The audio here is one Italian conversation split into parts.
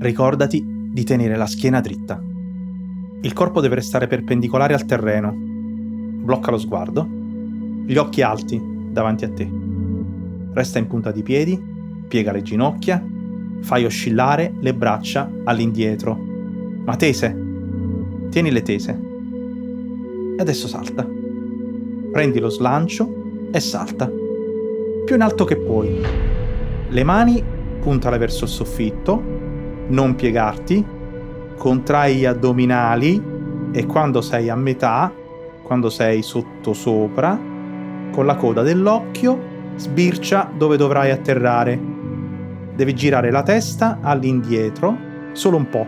Ricordati di tenere la schiena dritta. Il corpo deve restare perpendicolare al terreno. Blocca lo sguardo. Gli occhi alti davanti a te. Resta in punta di piedi, piega le ginocchia, fai oscillare le braccia all'indietro. Ma tese. Tieni le tese. E adesso salta. Prendi lo slancio e salta. Più in alto che puoi. Le mani puntale verso il soffitto, non piegarti, contrai gli addominali e quando sei a metà, quando sei sotto sopra, con la coda dell'occhio, sbircia dove dovrai atterrare. Devi girare la testa all'indietro, solo un po',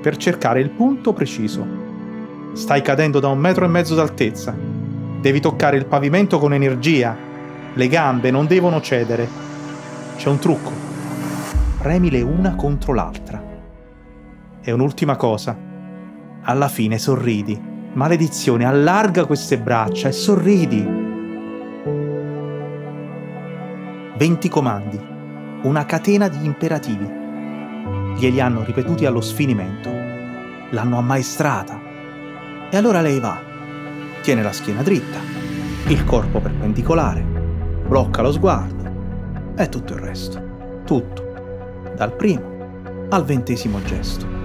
per cercare il punto preciso. Stai cadendo da un metro e mezzo d'altezza. Devi toccare il pavimento con energia. Le gambe non devono cedere. C'è un trucco. Premile una contro l'altra. E un'ultima cosa. Alla fine sorridi. Maledizione, allarga queste braccia e sorridi. 20 comandi, una catena di imperativi. Glieli hanno ripetuti allo sfinimento. L'hanno ammaestrata. E allora lei va. Tiene la schiena dritta, il corpo perpendicolare, blocca lo sguardo e tutto il resto. Tutto. Dal primo al ventesimo gesto.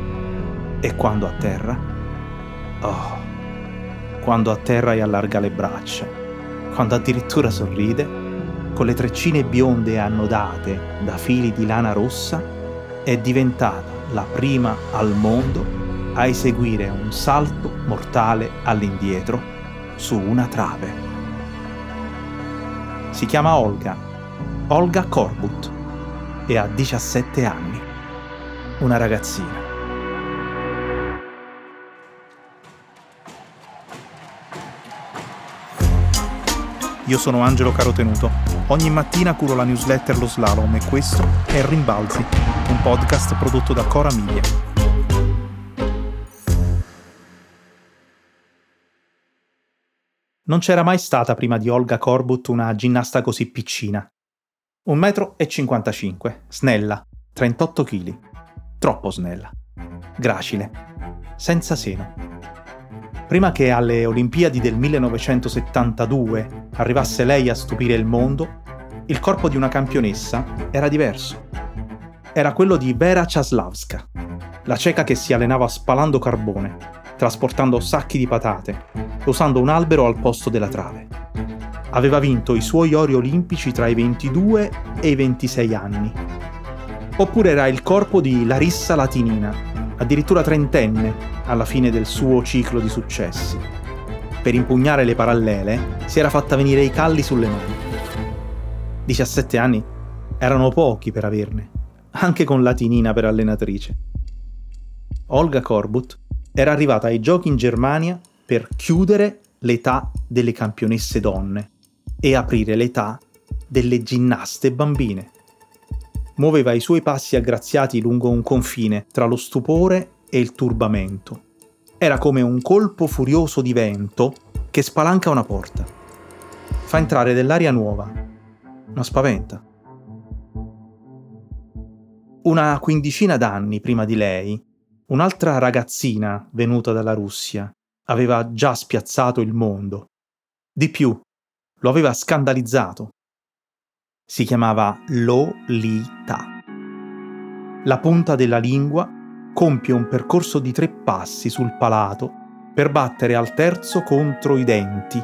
E quando atterra? Oh, quando atterra e allarga le braccia, quando addirittura sorride, con le treccine bionde annodate da fili di lana rossa, è diventata la prima al mondo a eseguire un salto mortale all'indietro su una trave. Si chiama Olga, Olga Korbut, e ha 17 anni, una ragazzina. Io sono Angelo Carotenuto. Ogni mattina curo la newsletter Lo Slalom e questo è Rimbalzi, un podcast prodotto da Cora Media. Non c'era mai stata prima di Olga Korbut una ginnasta così piccina. 1,55 m, snella, 38 kg. Troppo snella. Gracile. Senza seno. Prima che alle Olimpiadi del 1972 arrivasse lei a stupire il mondo, il corpo di una campionessa era diverso. Era quello di Vera Czaslavska, la ceca che si allenava spalando carbone, trasportando sacchi di patate e usando un albero al posto della trave. Aveva vinto i suoi ori olimpici tra i 22 e i 26 anni. Oppure era il corpo di Larissa Latinina, addirittura trentenne alla fine del suo ciclo di successi. Per impugnare le parallele si era fatta venire i calli sulle mani. 17 anni erano pochi per averne, anche con Latinina per allenatrice. Olga Korbut era arrivata ai giochi in Germania per chiudere l'età delle campionesse donne e aprire l'età delle ginnaste bambine. Muoveva i suoi passi aggraziati lungo un confine tra lo stupore e il turbamento. Era come un colpo furioso di vento che spalanca una porta. Fa entrare dell'aria nuova. Non spaventa. Una quindicina d'anni prima di lei, un'altra ragazzina venuta dalla Russia aveva già spiazzato il mondo. Di più, lo aveva scandalizzato. Si chiamava Lolita. La punta della lingua compie un percorso di tre passi sul palato per battere al terzo contro i denti,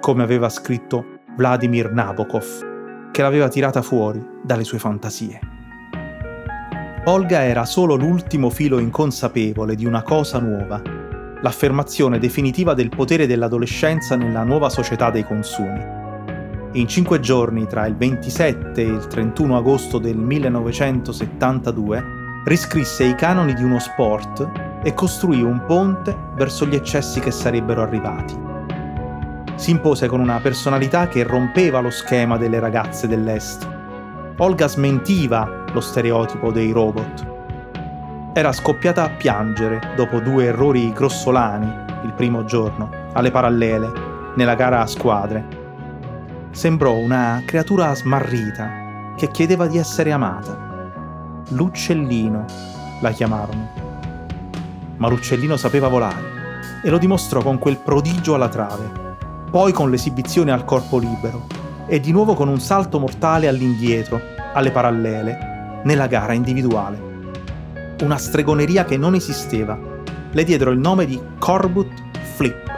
come aveva scritto Vladimir Nabokov, che l'aveva tirata fuori dalle sue fantasie. Olga era solo l'ultimo filo inconsapevole di una cosa nuova, l'affermazione definitiva del potere dell'adolescenza nella nuova società dei consumi. In cinque giorni, tra il 27 e il 31 agosto del 1972, riscrisse i canoni di uno sport e costruì un ponte verso gli eccessi che sarebbero arrivati. Si impose con una personalità che rompeva lo schema delle ragazze dell'Est. Olga smentiva lo stereotipo dei robot. Era scoppiata a piangere dopo due errori grossolani il primo giorno, alle parallele, nella gara a squadre. Sembrò una creatura smarrita che chiedeva di essere amata. L'uccellino, la chiamarono. Ma l'uccellino sapeva volare e lo dimostrò con quel prodigio alla trave, poi con l'esibizione al corpo libero e di nuovo con un salto mortale all'indietro, alle parallele, nella gara individuale. Una stregoneria che non esisteva. Le diedero il nome di Corbut Flip,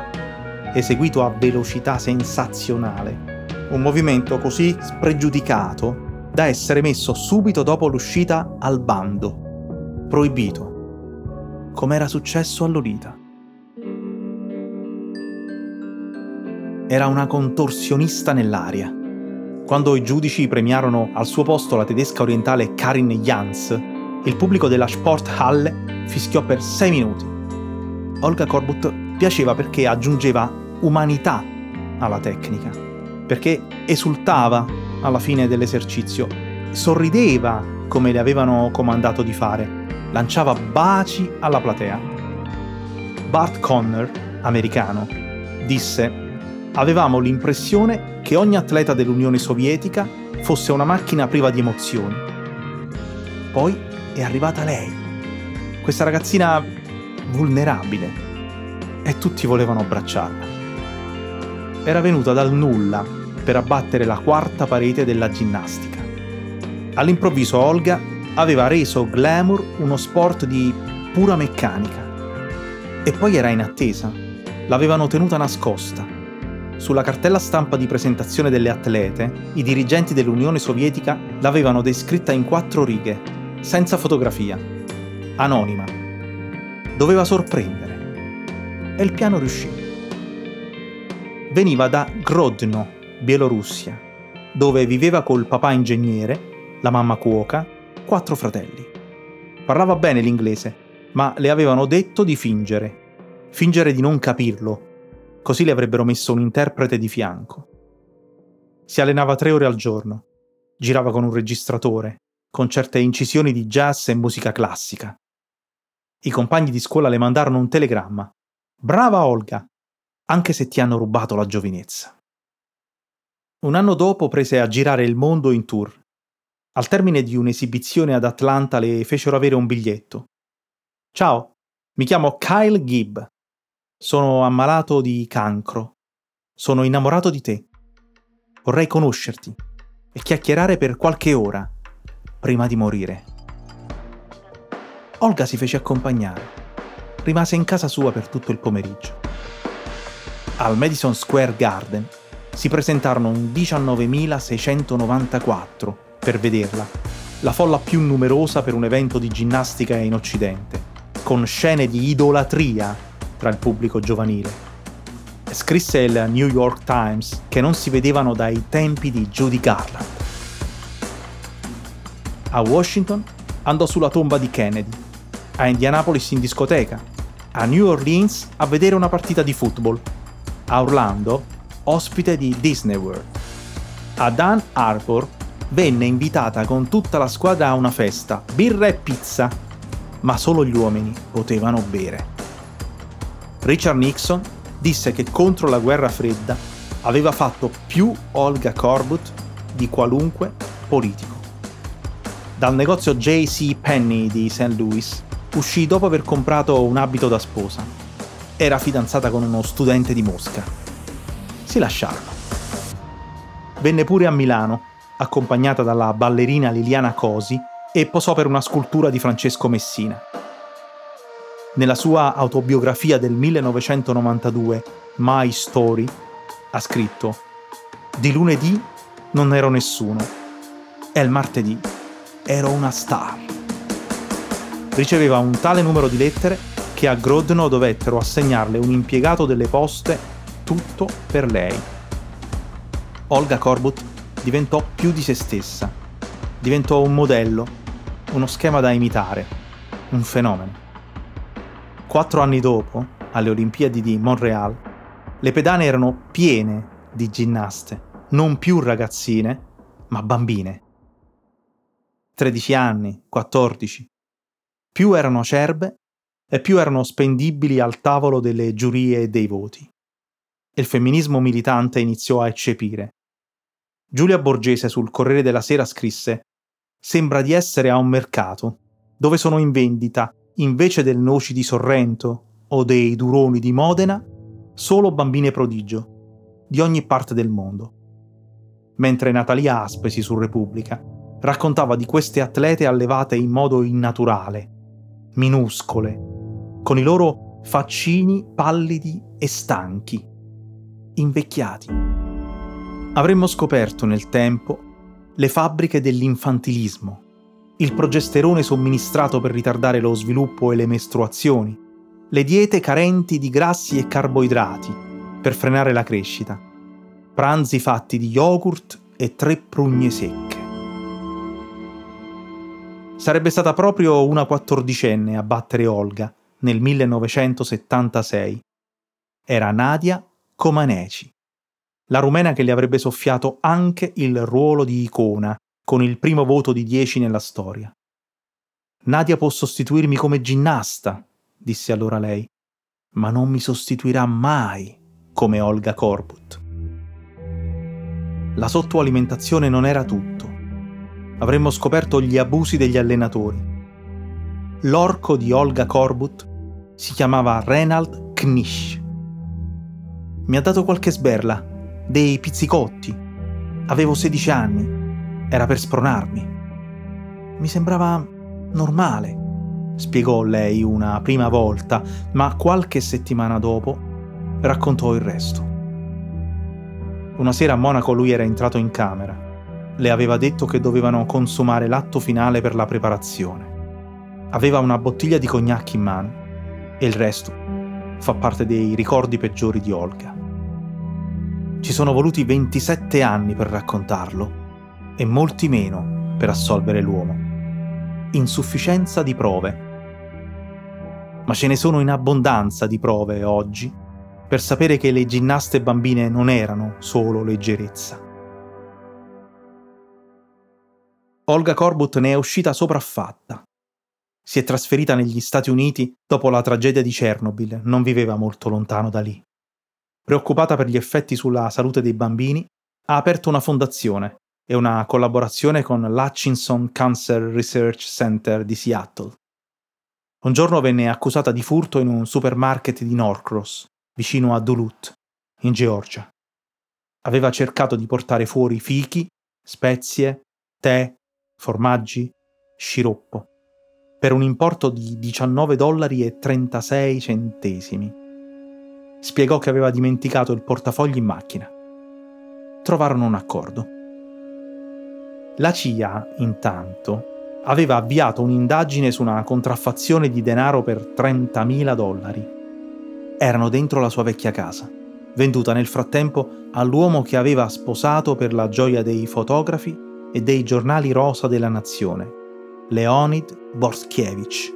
eseguito a velocità sensazionale. Un movimento così spregiudicato da essere messo subito dopo l'uscita al bando. Proibito. Come era successo a Lolita. Era una contorsionista nell'aria. Quando i giudici premiarono al suo posto la tedesca orientale Karin Jans, il pubblico della Sporthalle fischiò per sei minuti. Olga Korbut piaceva perché aggiungeva umanità alla tecnica, perché esultava alla fine dell'esercizio, sorrideva come le avevano comandato di fare, lanciava baci alla platea. Bart Conner, americano, disse Avevamo l'impressione che ogni atleta dell'Unione Sovietica fosse una macchina priva di emozioni. Poi è arrivata lei, questa ragazzina vulnerabile, e tutti volevano abbracciarla. Era venuta dal nulla per abbattere la quarta parete della ginnastica. All'improvviso Olga aveva reso glamour uno sport di pura meccanica. E poi era in attesa. L'avevano tenuta nascosta sulla cartella stampa di presentazione delle atlete, i dirigenti dell'Unione Sovietica l'avevano descritta in quattro righe, senza fotografia, anonima. Doveva sorprendere. E il piano riuscì. Veniva da Grodno, Bielorussia, dove viveva col papà ingegnere, la mamma cuoca, quattro fratelli. Parlava bene l'inglese, ma le avevano detto di fingere. Fingere di non capirlo, Così le avrebbero messo un interprete di fianco. Si allenava tre ore al giorno, girava con un registratore, con certe incisioni di jazz e musica classica. I compagni di scuola le mandarono un telegramma. Brava Olga, anche se ti hanno rubato la giovinezza. Un anno dopo prese a girare il mondo in tour. Al termine di un'esibizione ad Atlanta le fecero avere un biglietto. Ciao, mi chiamo Kyle Gibb. Sono ammalato di cancro. Sono innamorato di te. Vorrei conoscerti e chiacchierare per qualche ora prima di morire. Olga si fece accompagnare. Rimase in casa sua per tutto il pomeriggio. Al Madison Square Garden si presentarono un 19.694 per vederla, la folla più numerosa per un evento di ginnastica in Occidente, con scene di idolatria tra il pubblico giovanile. Scrisse il New York Times che non si vedevano dai tempi di Judy Garland. A Washington andò sulla tomba di Kennedy, a Indianapolis in discoteca, a New Orleans a vedere una partita di football, a Orlando ospite di Disney World. A Dan Arbor venne invitata con tutta la squadra a una festa, birra e pizza, ma solo gli uomini potevano bere. Richard Nixon disse che contro la guerra fredda aveva fatto più Olga Corbut di qualunque politico. Dal negozio J.C. Penney di St. Louis uscì dopo aver comprato un abito da sposa. Era fidanzata con uno studente di Mosca. Si lasciarono. Venne pure a Milano, accompagnata dalla ballerina Liliana Cosi, e posò per una scultura di Francesco Messina. Nella sua autobiografia del 1992, My Story, ha scritto Di lunedì non ero nessuno e il martedì ero una star. Riceveva un tale numero di lettere che a Grodno dovettero assegnarle un impiegato delle poste tutto per lei. Olga Korbut diventò più di se stessa, diventò un modello, uno schema da imitare, un fenomeno. Quattro anni dopo, alle Olimpiadi di Montreal, le pedane erano piene di ginnaste, non più ragazzine, ma bambine. 13 anni, 14. Più erano acerbe e più erano spendibili al tavolo delle giurie e dei voti. Il femminismo militante iniziò a eccepire. Giulia Borgese sul Corriere della Sera scrisse Sembra di essere a un mercato dove sono in vendita, invece del noci di Sorrento o dei duroni di Modena, solo bambine prodigio, di ogni parte del mondo. Mentre Natalia Aspesi su Repubblica raccontava di queste atlete allevate in modo innaturale, minuscole, con i loro faccini pallidi e stanchi, invecchiati. Avremmo scoperto nel tempo le fabbriche dell'infantilismo, il progesterone somministrato per ritardare lo sviluppo e le mestruazioni, le diete carenti di grassi e carboidrati per frenare la crescita, pranzi fatti di yogurt e tre prugne secche. Sarebbe stata proprio una quattordicenne a battere Olga nel 1976. Era Nadia Comaneci, la rumena che le avrebbe soffiato anche il ruolo di icona con il primo voto di 10 nella storia. Nadia può sostituirmi come ginnasta, disse allora lei, ma non mi sostituirà mai come Olga Korbut. La sottoalimentazione non era tutto avremmo scoperto gli abusi degli allenatori. L'orco di Olga Korbut si chiamava Renald Knish. Mi ha dato qualche sberla, dei pizzicotti. Avevo 16 anni, era per spronarmi. Mi sembrava normale, spiegò lei una prima volta, ma qualche settimana dopo raccontò il resto. Una sera a Monaco lui era entrato in camera le aveva detto che dovevano consumare l'atto finale per la preparazione. Aveva una bottiglia di cognac in mano e il resto fa parte dei ricordi peggiori di Olga. Ci sono voluti 27 anni per raccontarlo e molti meno per assolvere l'uomo. Insufficienza di prove. Ma ce ne sono in abbondanza di prove oggi per sapere che le ginnaste bambine non erano solo leggerezza Olga Corbut ne è uscita sopraffatta. Si è trasferita negli Stati Uniti dopo la tragedia di Chernobyl, non viveva molto lontano da lì. Preoccupata per gli effetti sulla salute dei bambini, ha aperto una fondazione e una collaborazione con l'Hutchinson Cancer Research Center di Seattle. Un giorno venne accusata di furto in un supermarket di Norcross, vicino a Duluth, in Georgia. Aveva cercato di portare fuori fichi, spezie, tè, formaggi, sciroppo, per un importo di 19 dollari e 36 centesimi. Spiegò che aveva dimenticato il portafoglio in macchina. Trovarono un accordo. La CIA, intanto, aveva avviato un'indagine su una contraffazione di denaro per 30.000 dollari. Erano dentro la sua vecchia casa, venduta nel frattempo all'uomo che aveva sposato per la gioia dei fotografi e dei giornali rosa della nazione, Leonid Borskiewicz,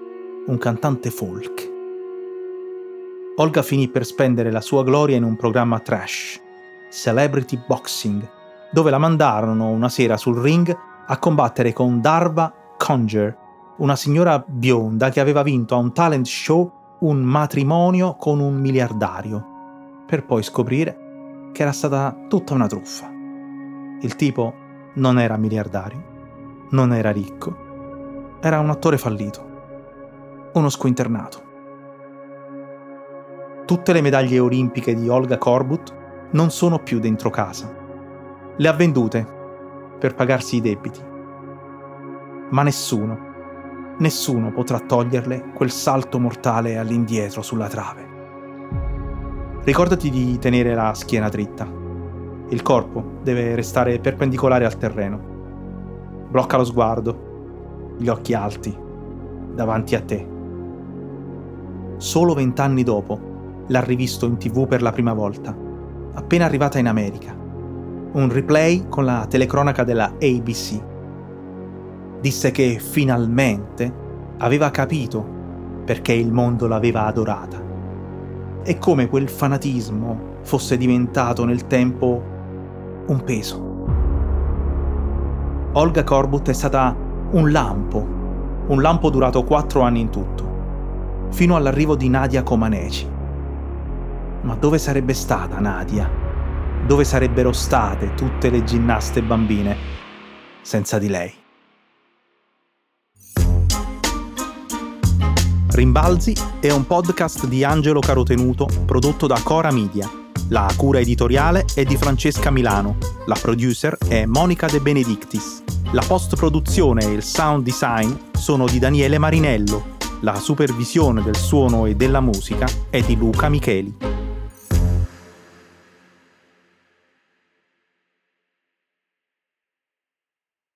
un cantante folk. Olga finì per spendere la sua gloria in un programma trash, Celebrity Boxing, dove la mandarono una sera sul ring a combattere con Darva Conger, una signora bionda che aveva vinto a un talent show un matrimonio con un miliardario, per poi scoprire che era stata tutta una truffa. Il tipo non era miliardario, non era ricco, era un attore fallito, uno squinternato. Tutte le medaglie olimpiche di Olga Korbut non sono più dentro casa. Le ha vendute per pagarsi i debiti. Ma nessuno, nessuno potrà toglierle quel salto mortale all'indietro sulla trave. Ricordati di tenere la schiena dritta il corpo deve restare perpendicolare al terreno. Blocca lo sguardo, gli occhi alti, davanti a te. Solo vent'anni dopo l'ha rivisto in tv per la prima volta, appena arrivata in America. Un replay con la telecronaca della ABC. Disse che finalmente aveva capito perché il mondo l'aveva adorata e come quel fanatismo fosse diventato nel tempo un peso. Olga Corbut è stata un lampo, un lampo durato quattro anni in tutto, fino all'arrivo di Nadia Comaneci. Ma dove sarebbe stata Nadia? Dove sarebbero state tutte le ginnaste bambine senza di lei? Rimbalzi è un podcast di Angelo Carotenuto prodotto da Cora Media. La cura editoriale è di Francesca Milano, la producer è Monica De Benedictis. La post-produzione e il sound design sono di Daniele Marinello. La supervisione del suono e della musica è di Luca Micheli.